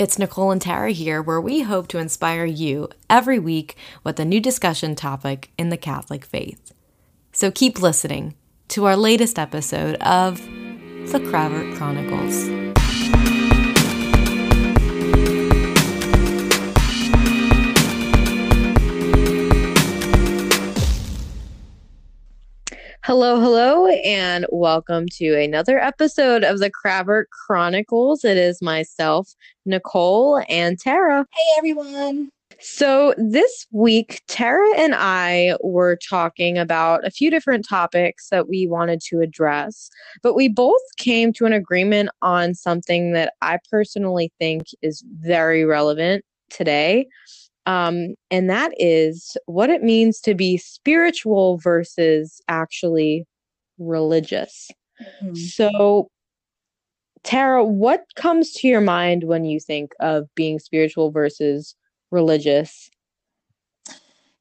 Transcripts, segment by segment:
It's Nicole and Tara here, where we hope to inspire you every week with a new discussion topic in the Catholic faith. So keep listening to our latest episode of The Cravert Chronicles. Hello, hello, and welcome to another episode of the Cravert Chronicles. It is myself, Nicole, and Tara. Hey, everyone. So, this week, Tara and I were talking about a few different topics that we wanted to address, but we both came to an agreement on something that I personally think is very relevant today. Um, and that is what it means to be spiritual versus actually religious. Mm-hmm. So, Tara, what comes to your mind when you think of being spiritual versus religious?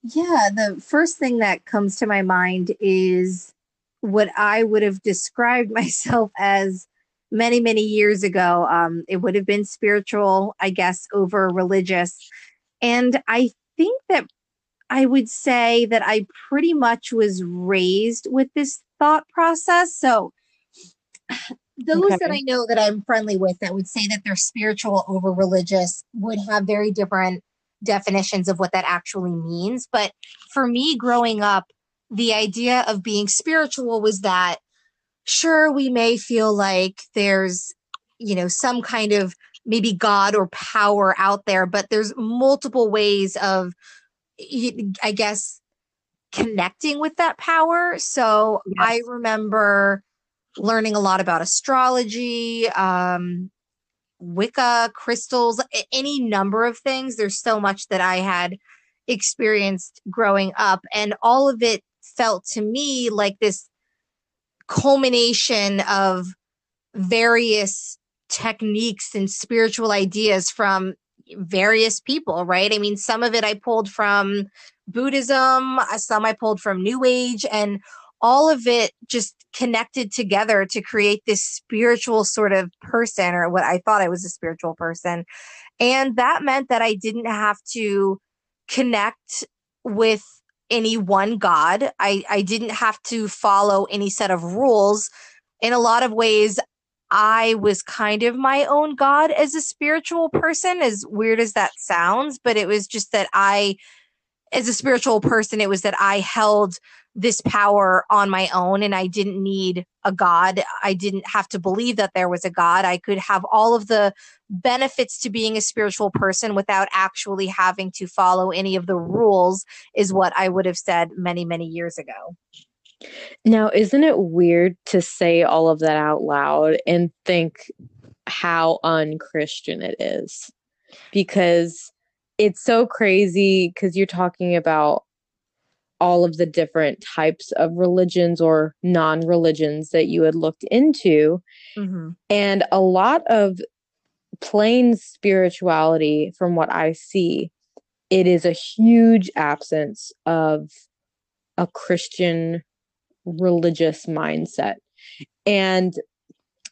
Yeah, the first thing that comes to my mind is what I would have described myself as many, many years ago. Um, it would have been spiritual, I guess, over religious. And I think that I would say that I pretty much was raised with this thought process. So, those okay. that I know that I'm friendly with that would say that they're spiritual over religious would have very different definitions of what that actually means. But for me, growing up, the idea of being spiritual was that sure, we may feel like there's, you know, some kind of maybe God or power out there, but there's multiple ways of, I guess, connecting with that power. So yes. I remember learning a lot about astrology, um, Wicca, crystals, any number of things. There's so much that I had experienced growing up, and all of it felt to me like this culmination of various techniques and spiritual ideas from various people, right? I mean, some of it I pulled from Buddhism, uh, some I pulled from New Age, and all of it just connected together to create this spiritual sort of person, or what I thought I was a spiritual person. And that meant that I didn't have to connect with any one God. I, I didn't have to follow any set of rules. In a lot of ways, I was kind of my own God as a spiritual person, as weird as that sounds, but it was just that I, as a spiritual person, it was that I held this power on my own and I didn't need a God. I didn't have to believe that there was a God. I could have all of the benefits to being a spiritual person without actually having to follow any of the rules, is what I would have said many, many years ago. Now, isn't it weird to say all of that out loud and think how unchristian it is? Because it's so crazy because you're talking about all of the different types of religions or non religions that you had looked into. Mm-hmm. And a lot of plain spirituality, from what I see, it is a huge absence of a Christian religious mindset. And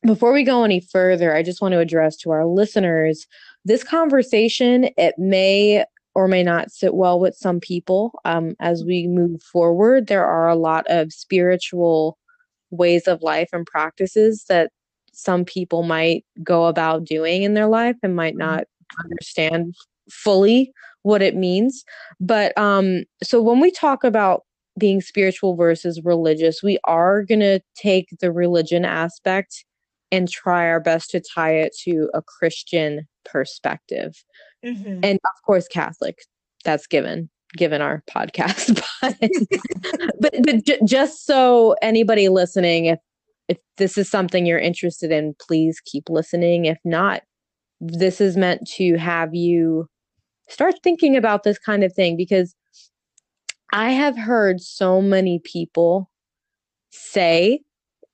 before we go any further, I just want to address to our listeners this conversation, it may or may not sit well with some people um, as we move forward. There are a lot of spiritual ways of life and practices that some people might go about doing in their life and might not understand fully what it means. But um, so when we talk about being spiritual versus religious, we are going to take the religion aspect and try our best to tie it to a Christian perspective. Mm-hmm. And of course, Catholic. That's given given our podcast but but, but j- just so anybody listening if if this is something you're interested in please keep listening if not this is meant to have you start thinking about this kind of thing because I have heard so many people say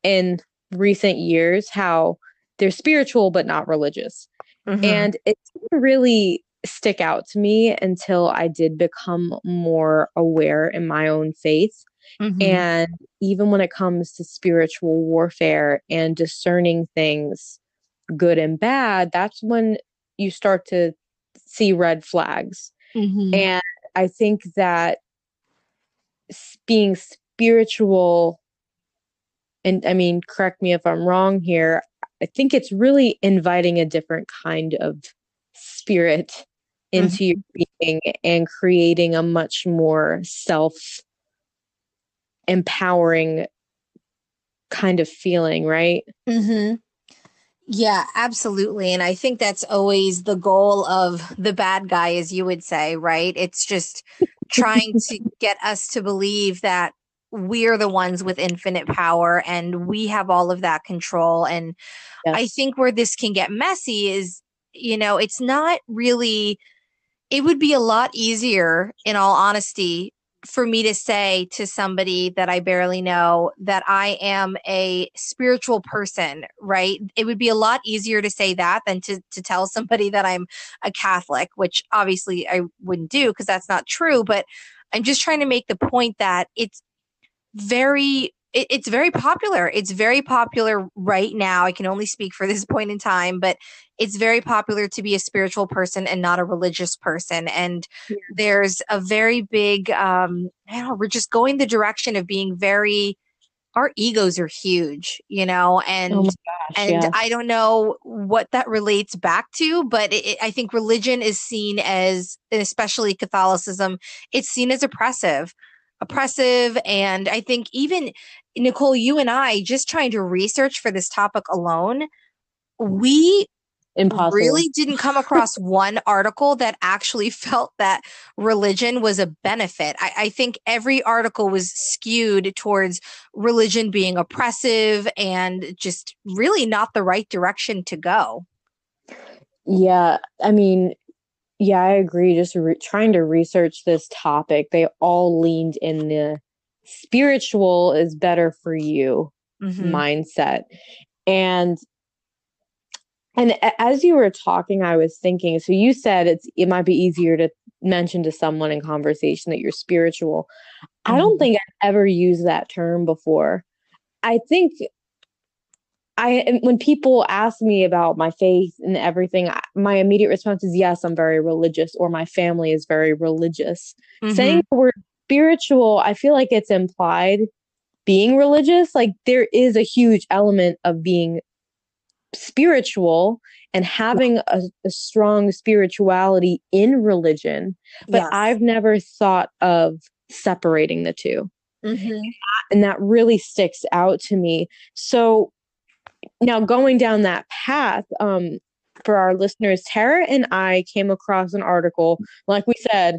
in recent years how they're spiritual but not religious. Mm-hmm. And it didn't really stick out to me until I did become more aware in my own faith. Mm-hmm. And even when it comes to spiritual warfare and discerning things good and bad, that's when you start to see red flags. Mhm. And I think that being spiritual, and I mean, correct me if I'm wrong here, I think it's really inviting a different kind of spirit into your being and creating a much more self empowering kind of feeling, right? Mm-hmm. Yeah, absolutely. And I think that's always the goal of the bad guy, as you would say, right? It's just trying to get us to believe that we're the ones with infinite power and we have all of that control. And I think where this can get messy is, you know, it's not really, it would be a lot easier, in all honesty, for me to say to somebody that I barely know that I am a spiritual person, right? It would be a lot easier to say that than to, to tell somebody that I'm a Catholic, which obviously I wouldn't do because that's not true. But I'm just trying to make the point that it's very it, it's very popular it's very popular right now i can only speak for this point in time but it's very popular to be a spiritual person and not a religious person and Yeah. there's a very big um i don't know we're just going the direction of being very our egos are huge you know and Oh gosh, and yes. I don't know what that relates back to, but it, it- I think religion is seen as, especially Catholicism, it's seen as oppressive, oppressive. And I think even Nicole, you and I, just trying to research for this topic alone, we Impossible. really didn't come across one article that actually felt that religion was a benefit. I, I think every article was skewed towards religion being oppressive and just really not the right direction to go. Yeah, I mean, yeah, I agree. Just re- trying to research this topic, they all leaned in the spiritual is better for you Mhm. mindset. And and as you were talking, I was thinking, so you said it's it might be easier to mention to someone in conversation that you're spiritual. I don't Mhm. think I've ever used that term before. I think I when people ask me about my faith and everything, I- my immediate response is yes, I'm very religious, or my family is very religious. Mhm. Saying the word spiritual, I feel like it's implied being religious. Like there is a huge element of being spiritual and having a, a strong spirituality in religion, but Yes. I've never thought of separating the two Mhm. and that really sticks out to me. So now going down that path, um, for our listeners, Tara and I came across an article. Like we said,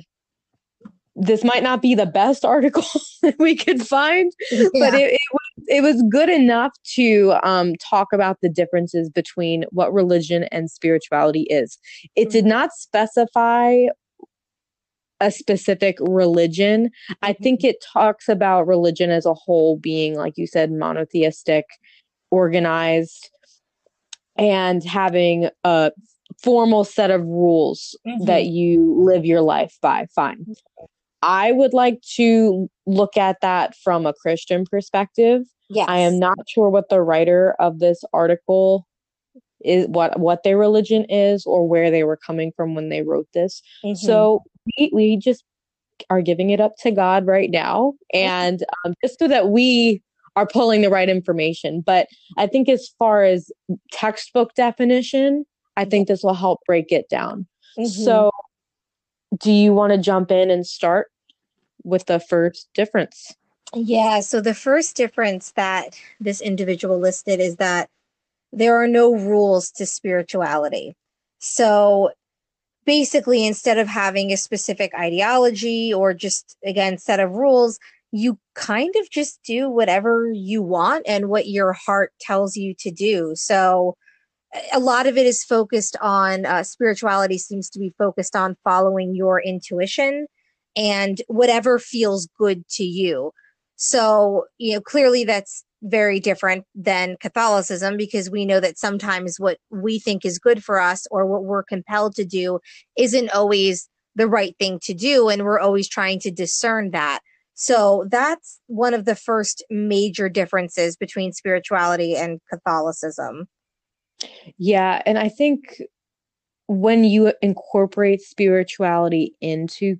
this might not be the best article that we could find, but it, it was it was good enough to um, talk about the differences between what religion and spirituality is. It did not specify a specific religion. I think it talks about religion as a whole being, like you said, monotheistic, organized, and having a formal set of rules Mhm. that you live your life by. Fine. I would like to look at that from a Christian perspective. yes. I am not sure what the writer of this article is what what their religion is or where they were coming from when they wrote this. Mhm. So we, we just are giving it up to God right now, and um, just so that we are pulling the right information. But I think as far as textbook definition, I think this will help break it down. Mhm. So, do you want to jump in and start with the first difference? Yeah, so the first difference that this individual listed is that there are no rules to spirituality. So basically, instead of having a specific ideology or just, again, set of rules, you kind of just do whatever you want and what your heart tells you to do. So a lot of it is focused on uh, spirituality, seems to be focused on following your intuition and whatever feels good to you. So, you know, clearly that's very different than Catholicism because we know that sometimes what we think is good for us or what we're compelled to do isn't always the right thing to do. And we're always trying to discern that. So that's one of the first major differences between spirituality and Catholicism. Yeah, and I think when you incorporate spirituality into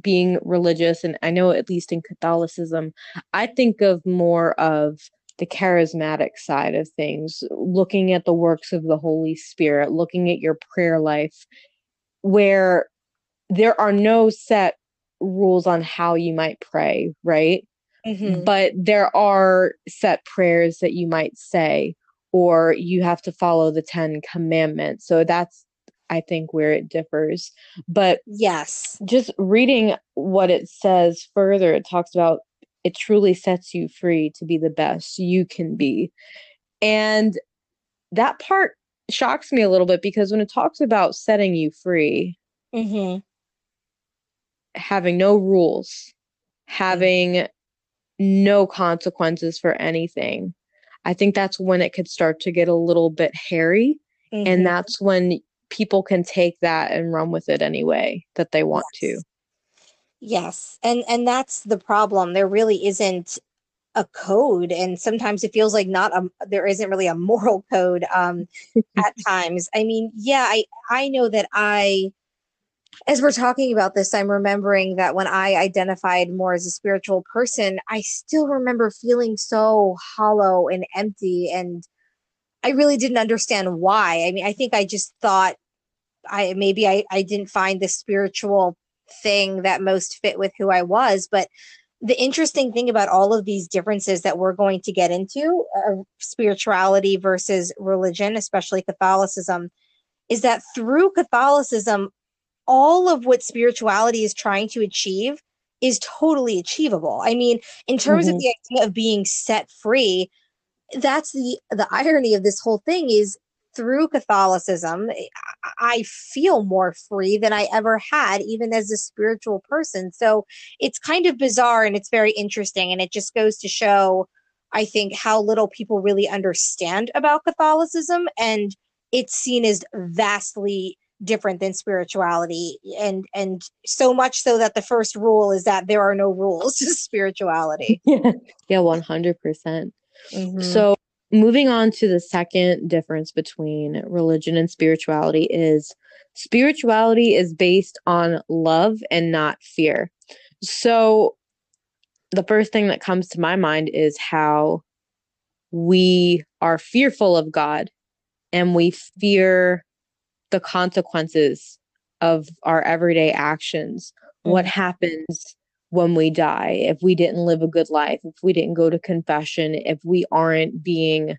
being religious and i know at least in catholicism i think of more of the charismatic side of things looking at the works of the holy spirit looking at your prayer life where there are no set rules on how you might pray right mm-hmm. but there are set prayers that you might say or you have to follow the 10 commandments so that's I think where it differs. But yes, just reading what it says further, it talks about it truly sets you free to be the best you can be. And that part shocks me a little bit because when it talks about setting you free, mm-hmm. having no rules, having no consequences for anything, I think that's when it could start to get a little bit hairy. Mm-hmm. And that's when people can take that and run with it any way that they want yes. to. Yes. And and that's the problem. There really isn't a code and sometimes it feels like not a there isn't really a moral code um at times. I mean, yeah, I I know that I as we're talking about this, I'm remembering that when I identified more as a spiritual person, I still remember feeling so hollow and empty and I really didn't understand why. I mean, I think I just thought I maybe I, I didn't find the spiritual thing that most fit with who I was. But the interesting thing about all of these differences that we're going to get into uh, spirituality versus religion, especially Catholicism, is that through Catholicism, all of what spirituality is trying to achieve is totally achievable. I mean, in terms mm-hmm. of the idea of being set free, that's the the irony of this whole thing is through Catholicism, I feel more free than I ever had, even as a spiritual person. So it's kind of bizarre and it's very interesting. And it just goes to show, I think, how little people really understand about Catholicism. And it's seen as vastly different than spirituality and and so much so that the first rule is that there are no rules to spirituality yeah yeah 100% mm-hmm. so moving on to the second difference between religion and spirituality is spirituality is based on love and not fear. So the first thing that comes to my mind is how we are fearful of God and we fear the consequences of our everyday actions. Mm-hmm. What happens when we die, if we didn't live a good life, if we didn't go to confession, if we aren't being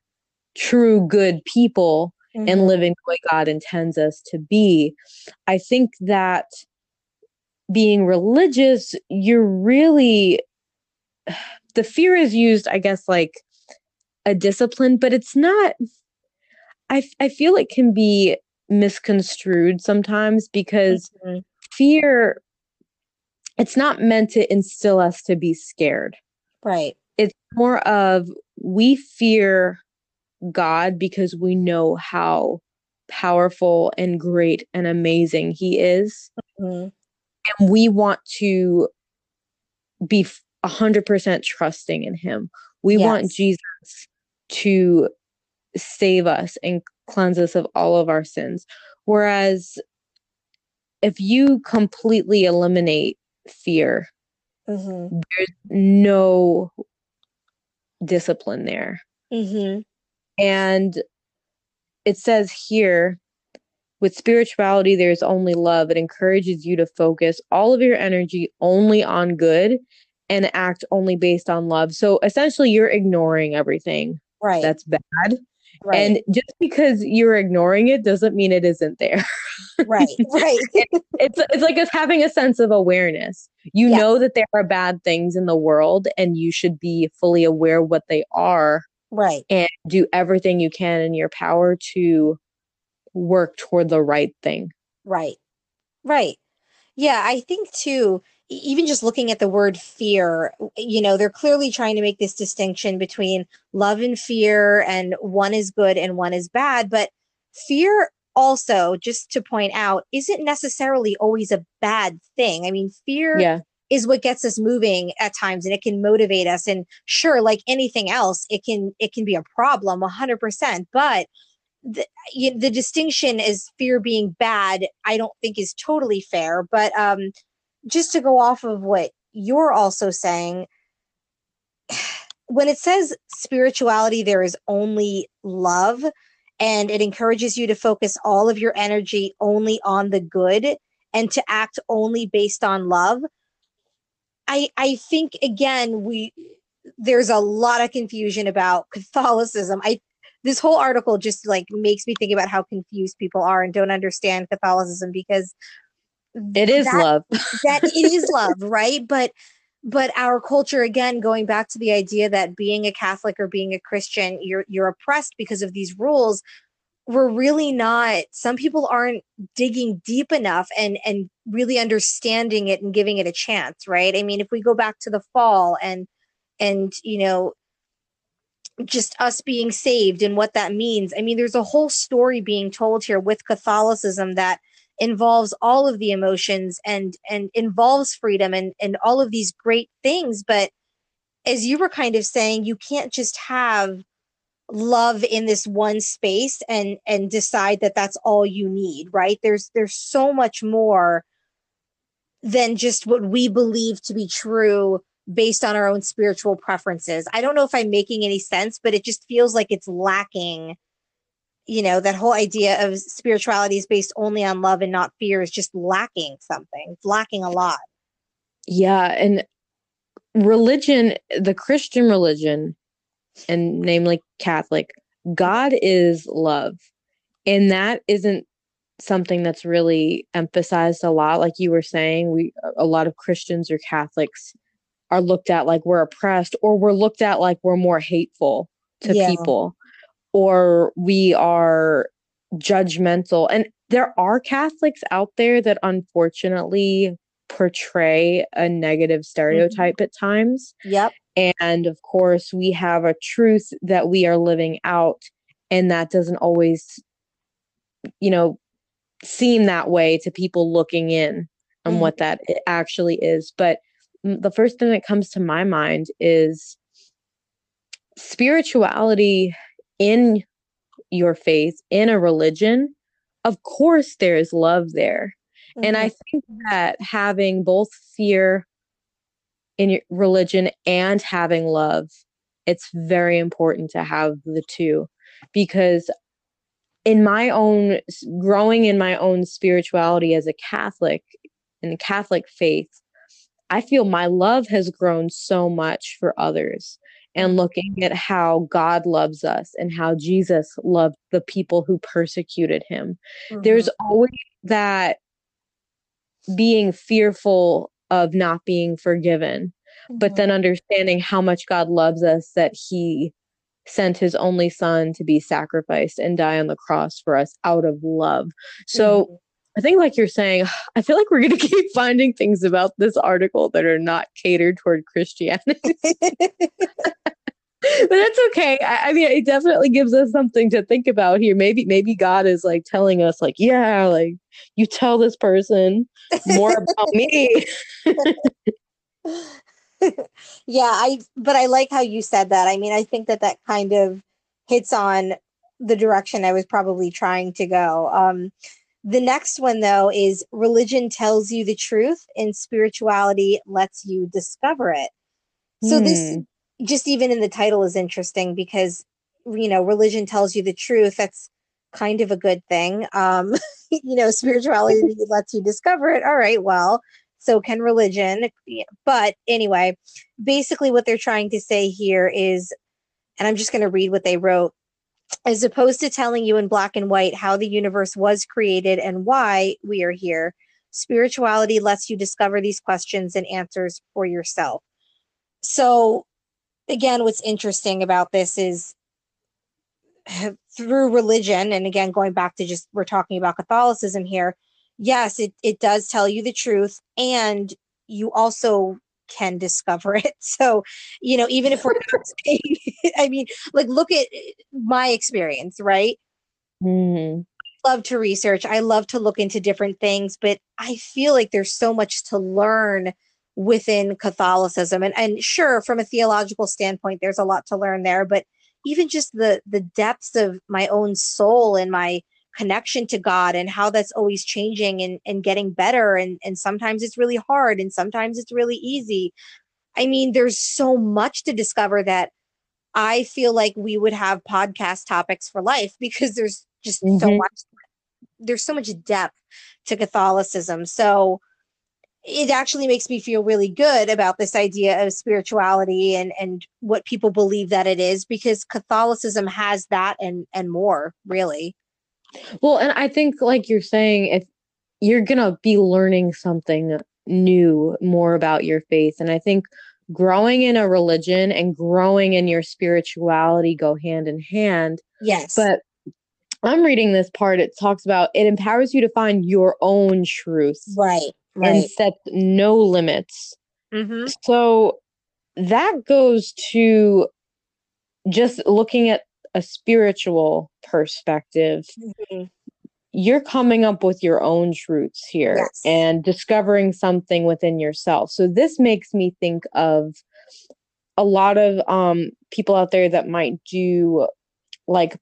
true good people mm-hmm. and living the way God intends us to be. I think that being religious, you're really, the fear is used, I guess, like a discipline, but it's not, I, I feel it can be misconstrued sometimes because mm-hmm. fear it's not meant to instill us to be scared. Right. It's more of we fear God because we know how powerful and great and amazing He is. Mm-hmm. And we want to be 100% trusting in Him. We yes. want Jesus to save us and cleanse us of all of our sins. Whereas if you completely eliminate fear. Mm-hmm. There's no discipline there. Mm-hmm. And it says here with spirituality, there's only love. It encourages you to focus all of your energy only on good and act only based on love. So essentially, you're ignoring everything right. that's bad Right. And just because you're ignoring it doesn't mean it isn't there. right, right. it's it's like it's having a sense of awareness. You yeah. know that there are bad things in the world and you should be fully aware what they are. Right. And do everything you can in your power to work toward the right thing. Right. Right. Yeah, I think too even just looking at the word fear, you know, they're clearly trying to make this distinction between love and fear, and one is good and one is bad. But fear also, just to point out, isn't necessarily always a bad thing. I mean, fear yeah. is what gets us moving at times and it can motivate us. And sure, like anything else, it can it can be a problem 100%, but the, you, the distinction is fear being bad, I don't think is totally fair. But um, just to go off of what you're also saying, when it says spirituality, there is only love, and it encourages you to focus all of your energy only on the good and to act only based on love. I I think again we there's a lot of confusion about Catholicism. I this whole article just like makes me think about how confused people are and don't understand Catholicism because it is that, love. that it is love, right? But but our culture again going back to the idea that being a catholic or being a christian you're you're oppressed because of these rules we're really not some people aren't digging deep enough and and really understanding it and giving it a chance right i mean if we go back to the fall and and you know just us being saved and what that means i mean there's a whole story being told here with catholicism that involves all of the emotions and and involves freedom and and all of these great things. But as you were kind of saying you can't just have love in this one space and and decide that that's all you need right? There's there's so much more than just what we believe to be true based on our own spiritual preferences. I don't know if i'm making any sense but it just feels like it's lacking you know that whole idea of spirituality is based only on love and not fear is just lacking something it's lacking a lot yeah and religion the christian religion and namely catholic god is love and that isn't something that's really emphasized a lot like you were saying we a lot of christians or catholics are looked at like we're oppressed or we're looked at like we're more hateful to yeah. people or we are judgmental. And there are Catholics out there that unfortunately portray a negative stereotype mm-hmm. at times. Yep. And of course, we have a truth that we are living out, and that doesn't always, you know, seem that way to people looking in on mm-hmm. what that actually is. But the first thing that comes to my mind is spirituality in your faith, in a religion, of course there is love there. Mm-hmm. And I mm-hmm. think that having both fear in your religion and having love, it's very important to have the two because in my own growing in my own spirituality as a Catholic in the Catholic faith, I feel my love has grown so much for others and looking at how God loves us and how Jesus loved the people who persecuted him. Mm-hmm. There's always that being fearful of not being forgiven, mm-hmm. but then understanding how much God loves us that he sent his only son to be sacrificed and die on the cross for us out of love. So mm-hmm. I think, like you're saying, I feel like we're going to keep finding things about this article that are not catered toward Christianity. but that's okay. I, I, mean, it definitely gives us something to think about here. Maybe, maybe God is like telling us, like, yeah, like you tell this person more about me. yeah, I. But I like how you said that. I mean, I think that that kind of hits on the direction I was probably trying to go. Um, the next one, though, is religion tells you the truth and spirituality lets you discover it. So, this hmm. just even in the title is interesting because, you know, religion tells you the truth. That's kind of a good thing. Um, you know, spirituality lets you discover it. All right, well, so can religion. But anyway, basically, what they're trying to say here is, and I'm just going to read what they wrote as opposed to telling you in black and white how the universe was created and why we are here, spirituality lets you discover these questions and answers for yourself. So, again, what's interesting about this is through religion, and again, going back to just we're talking about Catholicism here, yes, it, it does tell you the truth, and you also can discover it. So, you know, even if we're not saying, I mean, like, look at my experience, right? Mm-hmm. Love to research. I love to look into different things, but I feel like there's so much to learn within Catholicism. And, and sure, from a theological standpoint, there's a lot to learn there. But even just the the depths of my own soul and my connection to God and how that's always changing and, and getting better. And, and sometimes it's really hard and sometimes it's really easy. I mean, there's so much to discover that I feel like we would have podcast topics for life because there's just mm-hmm. so much, there's so much depth to Catholicism. So it actually makes me feel really good about this idea of spirituality and, and what people believe that it is because Catholicism has that and, and more really. Well, and I think, like you're saying, if you're going to be learning something new more about your faith, and I think growing in a religion and growing in your spirituality go hand in hand. Yes. But I'm reading this part, it talks about it empowers you to find your own truth. Right. Right. And set no limits. Mm-hmm. So that goes to just looking at a spiritual perspective, mm-hmm. you're coming up with your own truths here yes. and discovering something within yourself. So this makes me think of a lot of um, people out there that might do like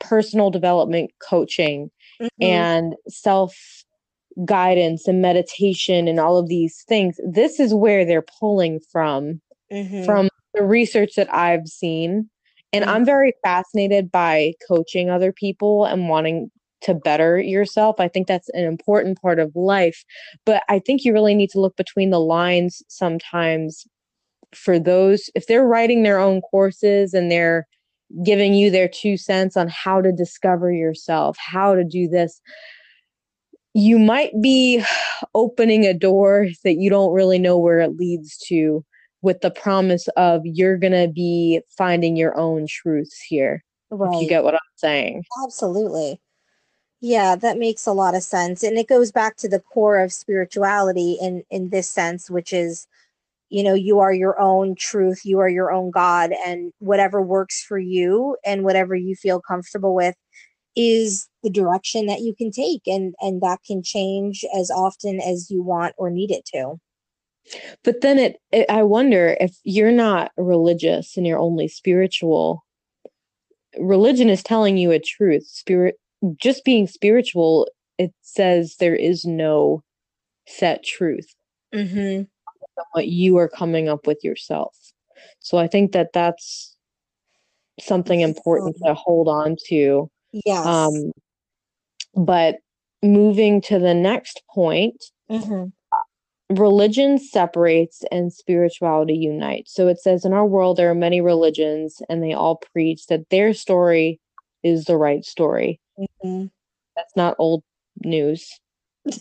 personal development coaching mm-hmm. and self guidance and meditation and all of these things. This is where they're pulling from mm-hmm. from the research that I've seen and. I'm mm. very fascinated by coaching other people and wanting to better yourself. I think that's an important part of life. But I think you really need to look between the lines sometimes for those, if they're writing their own courses and they're giving you their two cents on how to discover yourself, how to do this. You might be opening a door that you don't really know where it leads to with the promise of you're going to be finding your own truths here. Right. If you get what I'm saying. Absolutely. Yeah, that makes a lot of sense. And it goes back to the core of spirituality in in this sense, which is you know, you are your own truth, you are your own God and whatever works for you and whatever you feel comfortable with is the direction that you can take and and that can change as often as you want or need it to. But then it, it, I wonder if you're not religious and you're only spiritual, religion is telling you a truth. Spirit, just being spiritual, it says there is no set truth. Mm-hmm. What you are coming up with yourself. So I think that that's something important to hold on to. Yes. Um, but moving to the next point, mm-hmm religion separates and spirituality unites. So it says in our world there are many religions and they all preach that their story is the right story. Mm-hmm. That's not old news.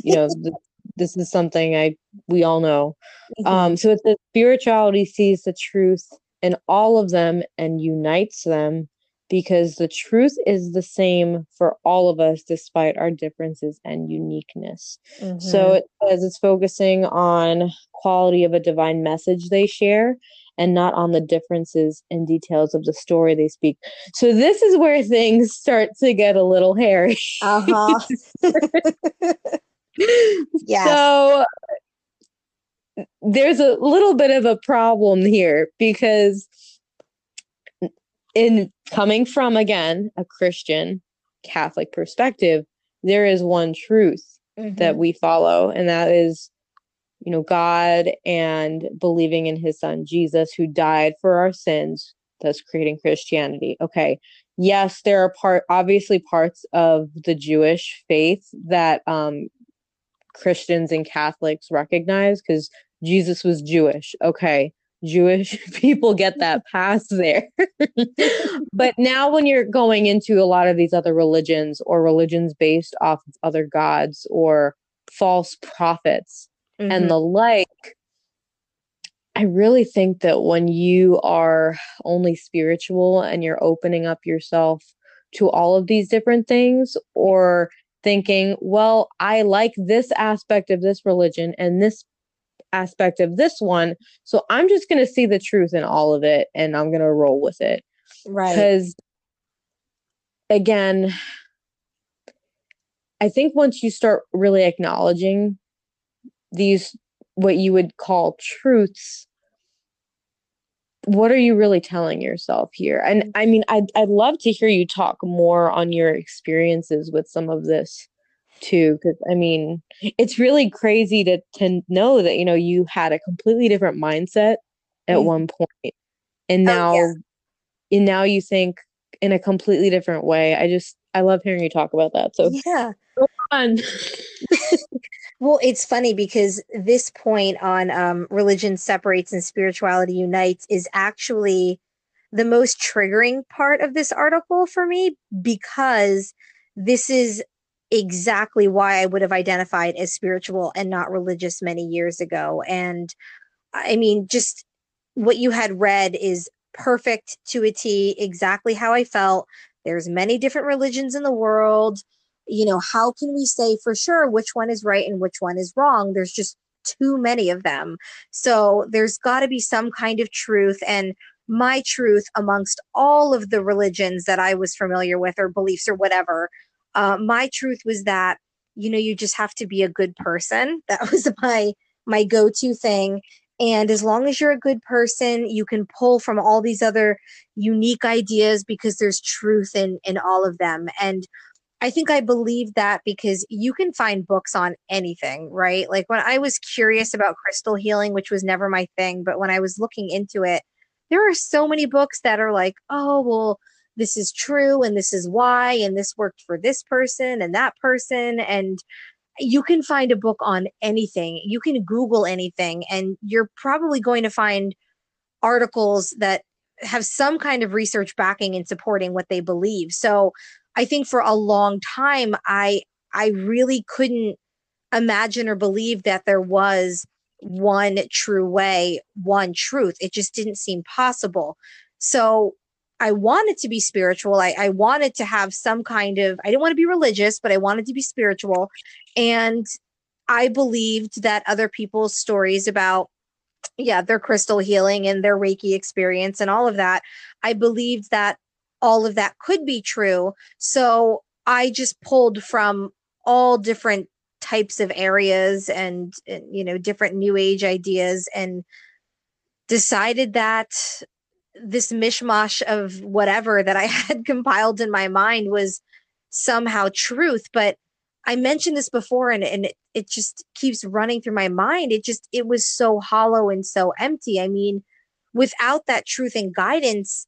You know, th- this is something I we all know. Mm-hmm. Um, so it says spirituality sees the truth in all of them and unites them because the truth is the same for all of us despite our differences and uniqueness. Mm-hmm. So it says it's focusing on quality of a divine message they share and not on the differences and details of the story they speak. So this is where things start to get a little hairy. Uh-huh. yeah. So there's a little bit of a problem here because in coming from again a Christian Catholic perspective, there is one truth mm-hmm. that we follow, and that is, you know, God and believing in his son Jesus, who died for our sins, thus creating Christianity. Okay. Yes, there are part obviously parts of the Jewish faith that um Christians and Catholics recognize because Jesus was Jewish. Okay. Jewish people get that pass there. but now, when you're going into a lot of these other religions or religions based off of other gods or false prophets mm-hmm. and the like, I really think that when you are only spiritual and you're opening up yourself to all of these different things, or thinking, well, I like this aspect of this religion and this aspect of this one. So I'm just going to see the truth in all of it and I'm going to roll with it. Right. Because again, I think once you start really acknowledging these, what you would call truths, what are you really telling yourself here? And. I mean, I'd, I'd love to hear you talk more on your experiences with some of this too. Cause I mean, it's really crazy to, to know that, you know, you had a completely different mindset at mm. one point and now, oh, yeah. and now you think in a completely different way. I just, I love hearing you talk about that. So yeah. Well, it's funny because this point on um, religion separates and spirituality unites is actually the most triggering part of this article for me because this is exactly why I would have identified as spiritual and not religious many years ago. And I mean, just what you had read is perfect to a T, exactly how I felt. There's many different religions in the world you know, how can we say for sure which one is right and which one is wrong? There's just too many of them. So there's got to be some kind of truth. And my truth amongst all of the religions that I was familiar with or beliefs or whatever, uh, my truth was that, you know, you just have to be a good person. That was my my go-to thing. And as long as you're a good person, you can pull from all these other unique ideas because there's truth in in all of them. And I think I believe that because you can find books on anything, right? Like when I was curious about crystal healing, which was never my thing, but when I was looking into it, there are so many books that are like, oh, well, this is true and this is why, and this worked for this person and that person. And you can find a book on anything. You can Google anything, and you're probably going to find articles that have some kind of research backing and supporting what they believe. So I think for a long time, I I really couldn't imagine or believe that there was one true way, one truth. It just didn't seem possible. So I wanted to be spiritual. I, I wanted to have some kind of, I didn't want to be religious, but I wanted to be spiritual. And I believed that other people's stories about, yeah, their crystal healing and their Reiki experience and all of that, I believed that all of that could be true. So I just pulled from all different types of areas and, and you know different new age ideas and decided that this mishmash of whatever that I had compiled in my mind was somehow truth. But I mentioned this before and, and it, it just keeps running through my mind. It just, it was so hollow and so empty. I mean, without that truth and guidance,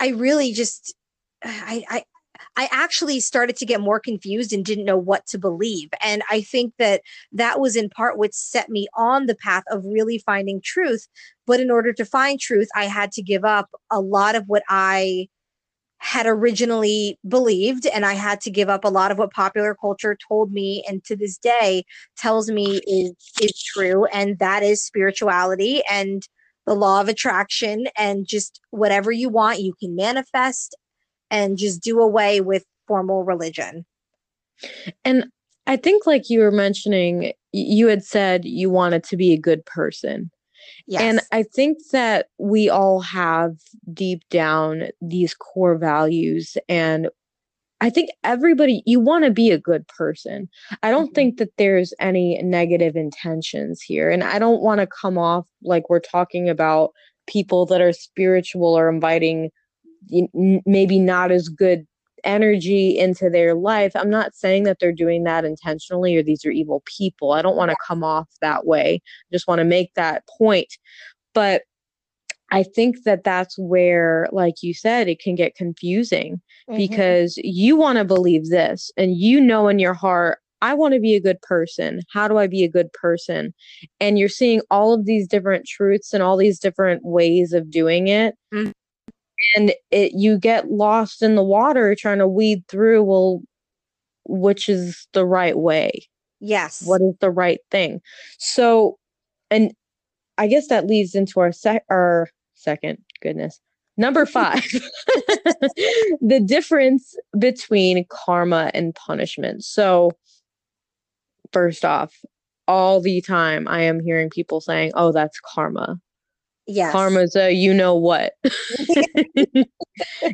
I really just I, I I actually started to get more confused and didn't know what to believe. And I think that that was in part what set me on the path of really finding truth. But in order to find truth, I had to give up a lot of what I had originally believed. And I had to give up a lot of what popular culture told me and to this day tells me is, is true. And that is spirituality. And the law of attraction and just whatever you want, you can manifest and just do away with formal religion. And I think, like you were mentioning, you had said you wanted to be a good person. Yes. And I think that we all have deep down these core values and I think everybody, you want to be a good person. I don't mm-hmm. think that there's any negative intentions here. And I don't want to come off like we're talking about people that are spiritual or inviting maybe not as good energy into their life. I'm not saying that they're doing that intentionally or these are evil people. I don't want to come off that way. I just want to make that point. But I think that that's where, like you said, it can get confusing mm-hmm. because you want to believe this and you know in your heart, I want to be a good person. How do I be a good person? And you're seeing all of these different truths and all these different ways of doing it. Mm-hmm. And it you get lost in the water trying to weed through, well, which is the right way? Yes. What is the right thing? So, and I guess that leads into our sec our second. Goodness. Number five, the difference between karma and punishment. So, first off, all the time I am hearing people saying, oh, that's karma. Yes. Karma's a you know what.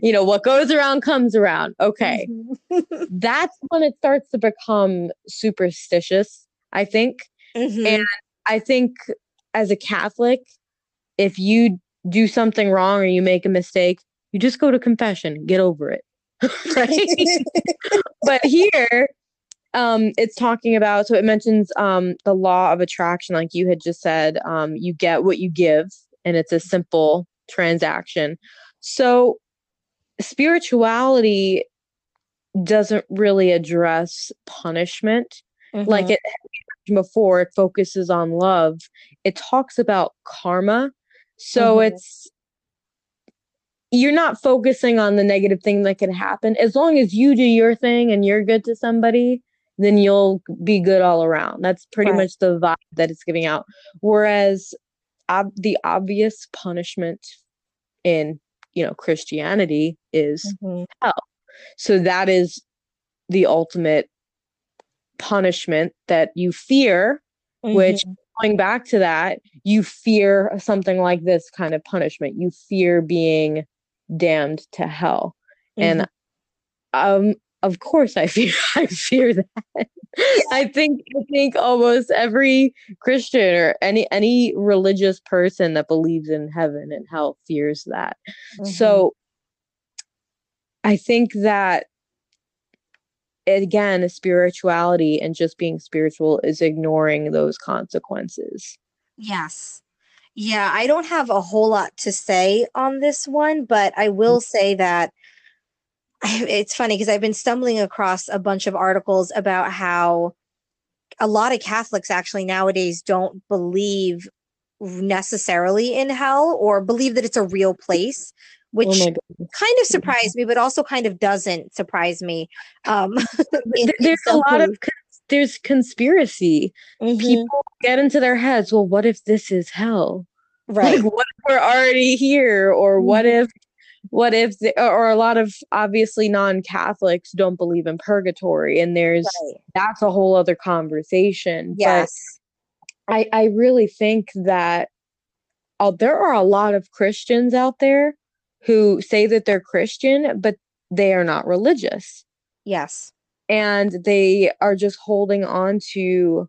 you know, what goes around comes around. Okay. Mm-hmm. that's when it starts to become superstitious, I think. Mm-hmm. And I think as a Catholic, if you do something wrong or you make a mistake, you just go to confession, get over it. right? but here, um, it's talking about so it mentions um the law of attraction, like you had just said. Um, you get what you give, and it's a simple transaction. So spirituality doesn't really address punishment mm-hmm. like it before it focuses on love it talks about karma so mm-hmm. it's you're not focusing on the negative thing that can happen as long as you do your thing and you're good to somebody then you'll be good all around that's pretty right. much the vibe that it's giving out whereas ob- the obvious punishment in you know christianity is mm-hmm. hell so that is the ultimate punishment that you fear, mm-hmm. which going back to that, you fear something like this kind of punishment. You fear being damned to hell. Mm-hmm. And um of course I fear I fear that. I think I think almost every Christian or any any religious person that believes in heaven and hell fears that. Mm-hmm. So I think that again, spirituality and just being spiritual is ignoring those consequences. Yes. Yeah, I don't have a whole lot to say on this one, but I will say that it's funny because I've been stumbling across a bunch of articles about how a lot of Catholics actually nowadays don't believe necessarily in hell or believe that it's a real place which oh kind of surprised me, but also kind of doesn't surprise me. Um, in, there's in a lot of there's conspiracy. Mm-hmm. People get into their heads. Well, what if this is hell? Right. Like, what if we're already here, or mm-hmm. what if what if the, or a lot of obviously non-catholics don't believe in purgatory and there's right. that's a whole other conversation yes but i i really think that uh, there are a lot of christians out there who say that they're Christian, but they are not religious. Yes. And they are just holding on to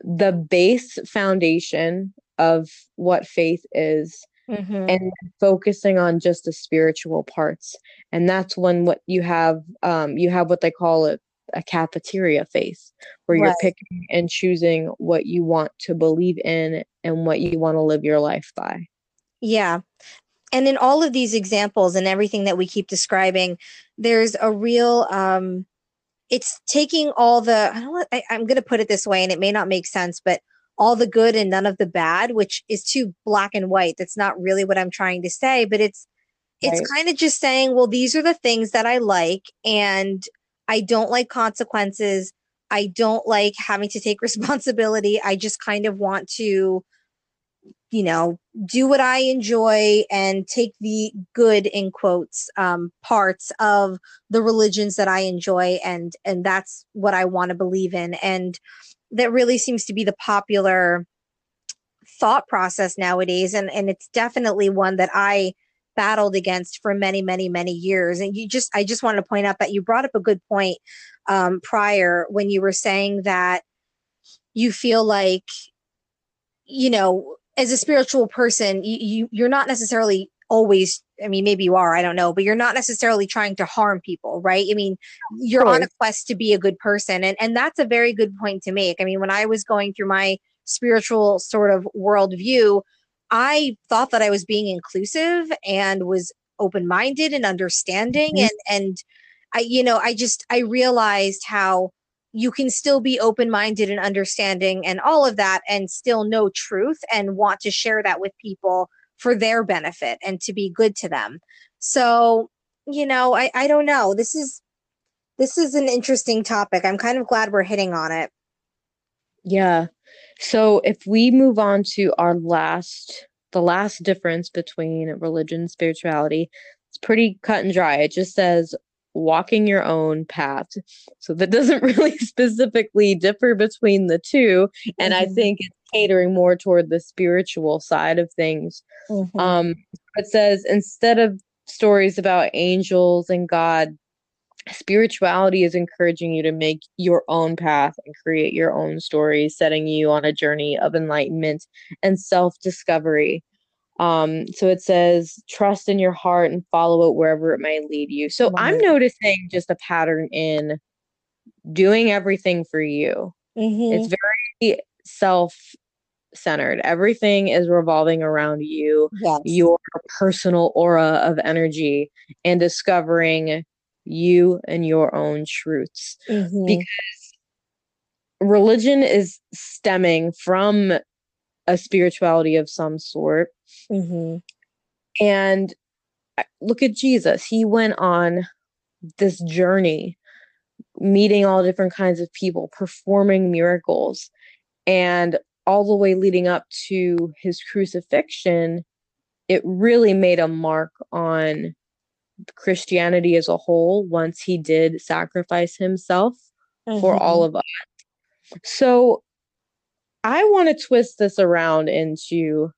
the base foundation of what faith is mm-hmm. and focusing on just the spiritual parts. And that's when what you have, um, you have what they call it a cafeteria faith, where you're picking and choosing what you want to believe in and what you want to live your life by. Yeah and in all of these examples and everything that we keep describing there's a real um it's taking all the i don't I, i'm going to put it this way and it may not make sense but all the good and none of the bad which is too black and white. That's not really what i'm trying to say but it's it's right. kind of just saying well these are the things that i like and i don't like consequences. I don't like having to take responsibility. I just kind of want to you know, do what I enjoy and take the good in quotes um, parts of the religions that I enjoy, and and that's what I want to believe in, and that really seems to be the popular thought process nowadays, and and it's definitely one that I battled against for many many many years. And you just i just wanted to point out that you brought up a good point um, prior when you were saying that you feel like you know as a spiritual person, you, you you're not necessarily always I mean, maybe you are, I don't know, but you're not necessarily trying to harm people, right? I mean, you're on a quest to be a good person. And and that's a very good point to make. I mean, when I was going through my spiritual sort of worldview, I thought that I was being inclusive and was open-minded and understanding. Mm-hmm. And and I, you know, I just I realized how you can still be open minded and understanding and all of that and still know truth and want to share that with people for their benefit and to be good to them. So, you know, I, I don't know. This is this is an interesting topic. I'm kind of glad we're hitting on it. Yeah. So if we move on to our last the last difference between religion and spirituality, it's pretty cut and dry. It just says walking your own path. So that doesn't really specifically differ between the two. And mm-hmm. I think it's catering more toward the spiritual side of things. Mm-hmm. Um, it says instead of stories about angels and God, spirituality is encouraging you to make your own path and create your own stories, setting you on a journey of enlightenment and self discovery. Um, so it says, trust in your heart and follow it wherever it may lead you. So Love I'm it. noticing just a pattern in doing everything for you. Mhm. It's very self centered. Everything is revolving around you, yes. your personal aura of energy, and discovering you and your own truths. Mhm. Because religion is stemming from a spirituality of some sort. Mhm. And look at Jesus. He went on this journey, meeting all different kinds of people, performing miracles. And all the way leading up to his crucifixion, it really made a mark on Christianity as a whole once he did sacrifice himself for Mhm. all of us. So I want to twist this around into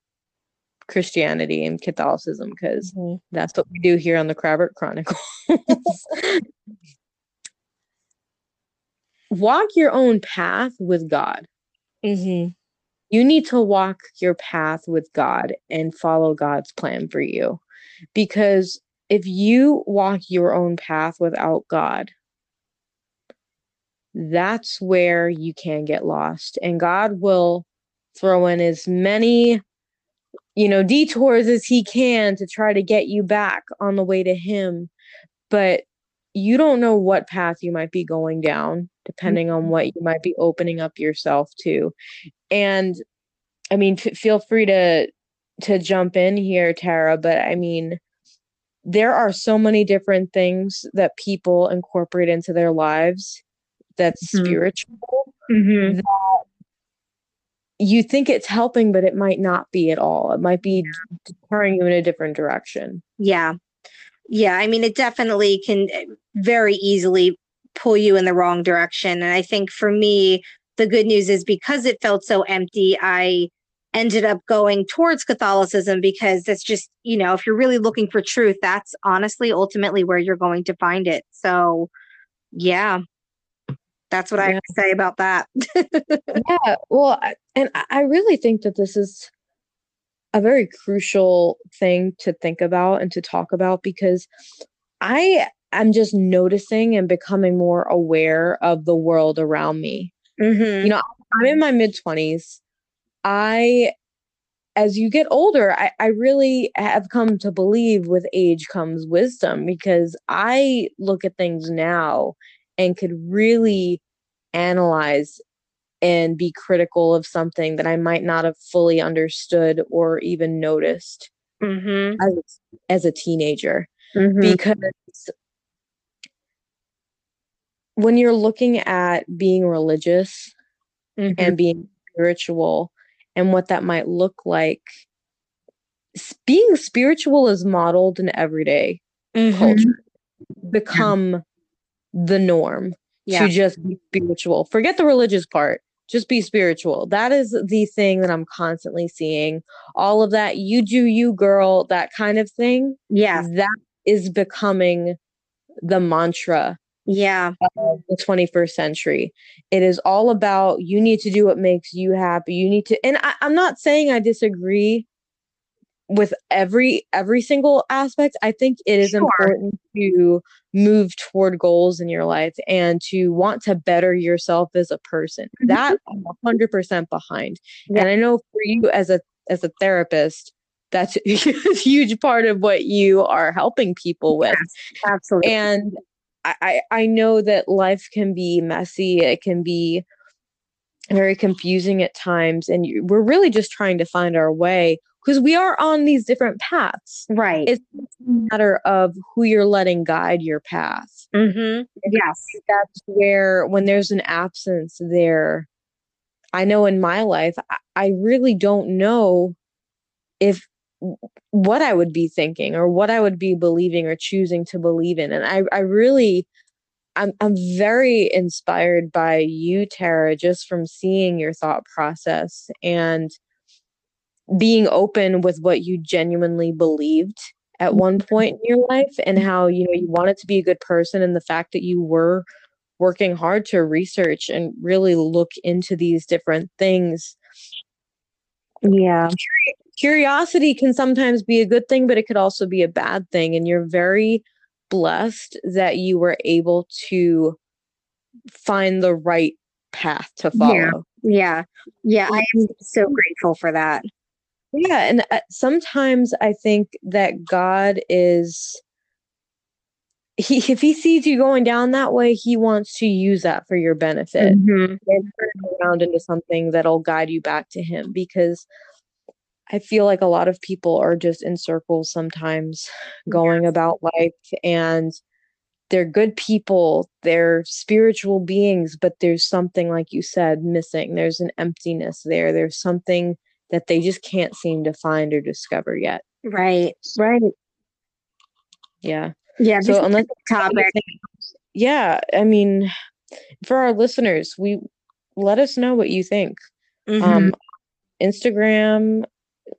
Christianity and Catholicism because Mhm. that's what we do here on the Crabbert Chronicles. Walk your own path with God. Mhm. You need to walk your path with God and follow God's plan for you. Because if you walk your own path without God, that's where you can get lost. And God will throw in as many, you know, detours as He can to try to get you back on the way to Him. But you don't know what path you might be going down, depending on what you might be opening up yourself to. And I mean, f- feel free to to jump in here, Tara. But I mean, there are so many different things that people incorporate into their lives that's Mhm. spiritual. Mhm. You think it's helping, but it might not be at all. It might be deterring you in a different direction. Yeah. Yeah. I mean, it definitely can eh, very easily pull you in the wrong direction. And I think for me, the good news is because it felt so empty, I ended up going towards Catholicism because that's just, you know, if you're really looking for truth, that's honestly ultimately where you're going to find it. So, yeah. That's what I Yeah. have to say about that. yeah well and I- i really think that this is a very crucial thing to think about and to talk about because i am just noticing and becoming more aware of the world around me Mhm. you know i'm in my mid 20s i as you get older I, I really have come to believe with age comes wisdom because i look at things now and could really analyze and be critical of something that I might not have fully understood or even noticed Mhm. as, as a teenager. Mhm. Because when you're looking at being religious Mhm. and being spiritual and what that might look like, being spiritual is modeled in everyday Mhm. culture, become the norm. Yeah. to just be spiritual. Forget the religious part. Just be spiritual. That is the thing that I'm constantly seeing. All of that, you do you, girl, that kind of thing. Yeah. That is becoming the mantra Yeah. of the 21st century. It is all about you need to do what makes you happy. You need to, and I, I'm not saying I disagree with every every single aspect i think it is Sure. important to move toward goals in your life and to want to better yourself as a person Mhm. that i'm 100% behind Yeah. and i know for you as a as a therapist that's a huge part of what you are helping people with Absolutely. and I, I I know that life can be messy it can be very confusing at times and you, we're really just trying to find our way because we are on these different paths right. it's a matter of who you're letting guide your path Mhm. Yes. that's where when there's an absence there i know in my life I, I really don't know if what i would be thinking or what i would be believing or choosing to believe in and i i really i'm i'm very inspired by you tara just from seeing your thought process and being open with what you genuinely believed at mm-hmm. one point in your life and mm-hmm. how you know you wanted to be a good person and the fact that you were working hard to research and really look into these different things Yeah. curiosity can sometimes be a good thing, but it could also be a bad thing. And you're very blessed that you were able to find the right path to follow. Yeah. Yeah. yeah I am so grateful for that. Yeah. And uh, sometimes I think that God is he if he sees you going down that way, he wants to use that for your benefit mm-hmm. and turn it around into something that'll guide you back to him because I feel like a lot of people are just in circles sometimes going yes. about life and they're good people, they're spiritual beings, but there's something like you said missing. There's an emptiness there. There's something that they just can't seem to find or discover yet. Right. Right. Yeah. Yeah. So unless topic. Yeah, I mean, for our listeners, we let us know what you think. Mm-hmm. Um, Instagram,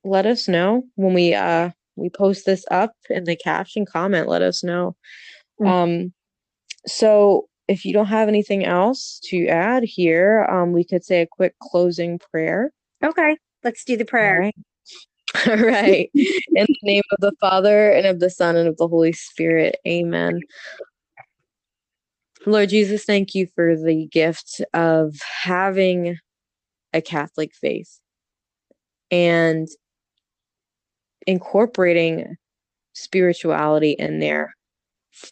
let us know when we uh we post this up in the caption comment. Let us know. Mm-hmm. Um, so if you don't have anything else to add here, um, we could say a quick closing prayer. Okay, let's do the prayer. All right. In the name of the Father and of the Son and of the Holy Spirit. Amen. Lord Jesus, thank you for the gift of having a Catholic faith and incorporating spirituality in there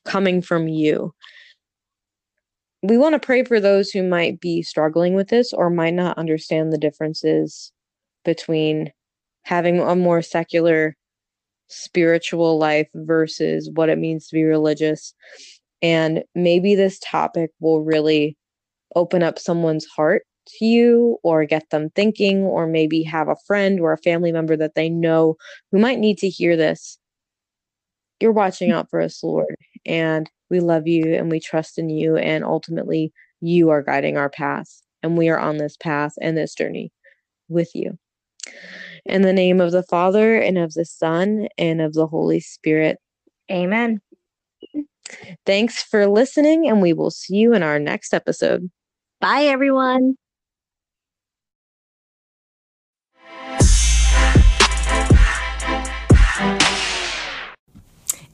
coming from you. We want to pray for those who might be struggling with this or might not understand the differences between having a more secular spiritual life versus what it means to be religious. And maybe this topic will really open up someone's heart to you or get them thinking, or maybe have a friend or a family member that they know who might need to hear this. You're watching out for us, Lord, and we love you and we trust in you. And ultimately, you are guiding our path, and we are on this path and this journey with you. In the name of the Father, and of the Son, and of the Holy Spirit. Amen. Thanks for listening, and we will see you in our next episode. Bye, everyone.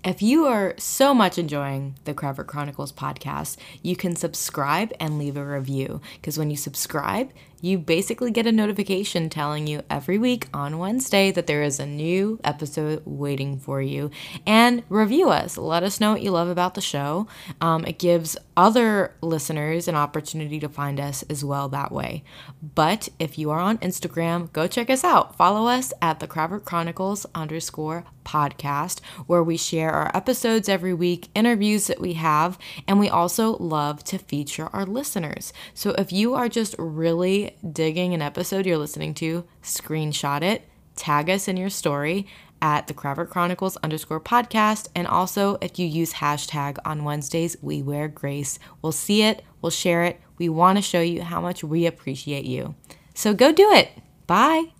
If you are so much enjoying the Cravert Chronicles podcast, you can subscribe and leave a review. Because when you subscribe, you basically get a notification telling you every week on Wednesday that there is a new episode waiting for you. And review us. Let us know what you love about the show. Um, it gives other listeners an opportunity to find us as well that way. But if you are on Instagram, go check us out. Follow us at the Cravert Chronicles underscore podcast, where we share our episodes every week, interviews that we have, and we also love to feature our listeners. So if you are just really digging an episode you're listening to, screenshot it, tag us in your story at the Craver Chronicles underscore podcast. And also, if you use hashtag on Wednesdays, we wear grace. We'll see it, we'll share it. We want to show you how much we appreciate you. So go do it. Bye.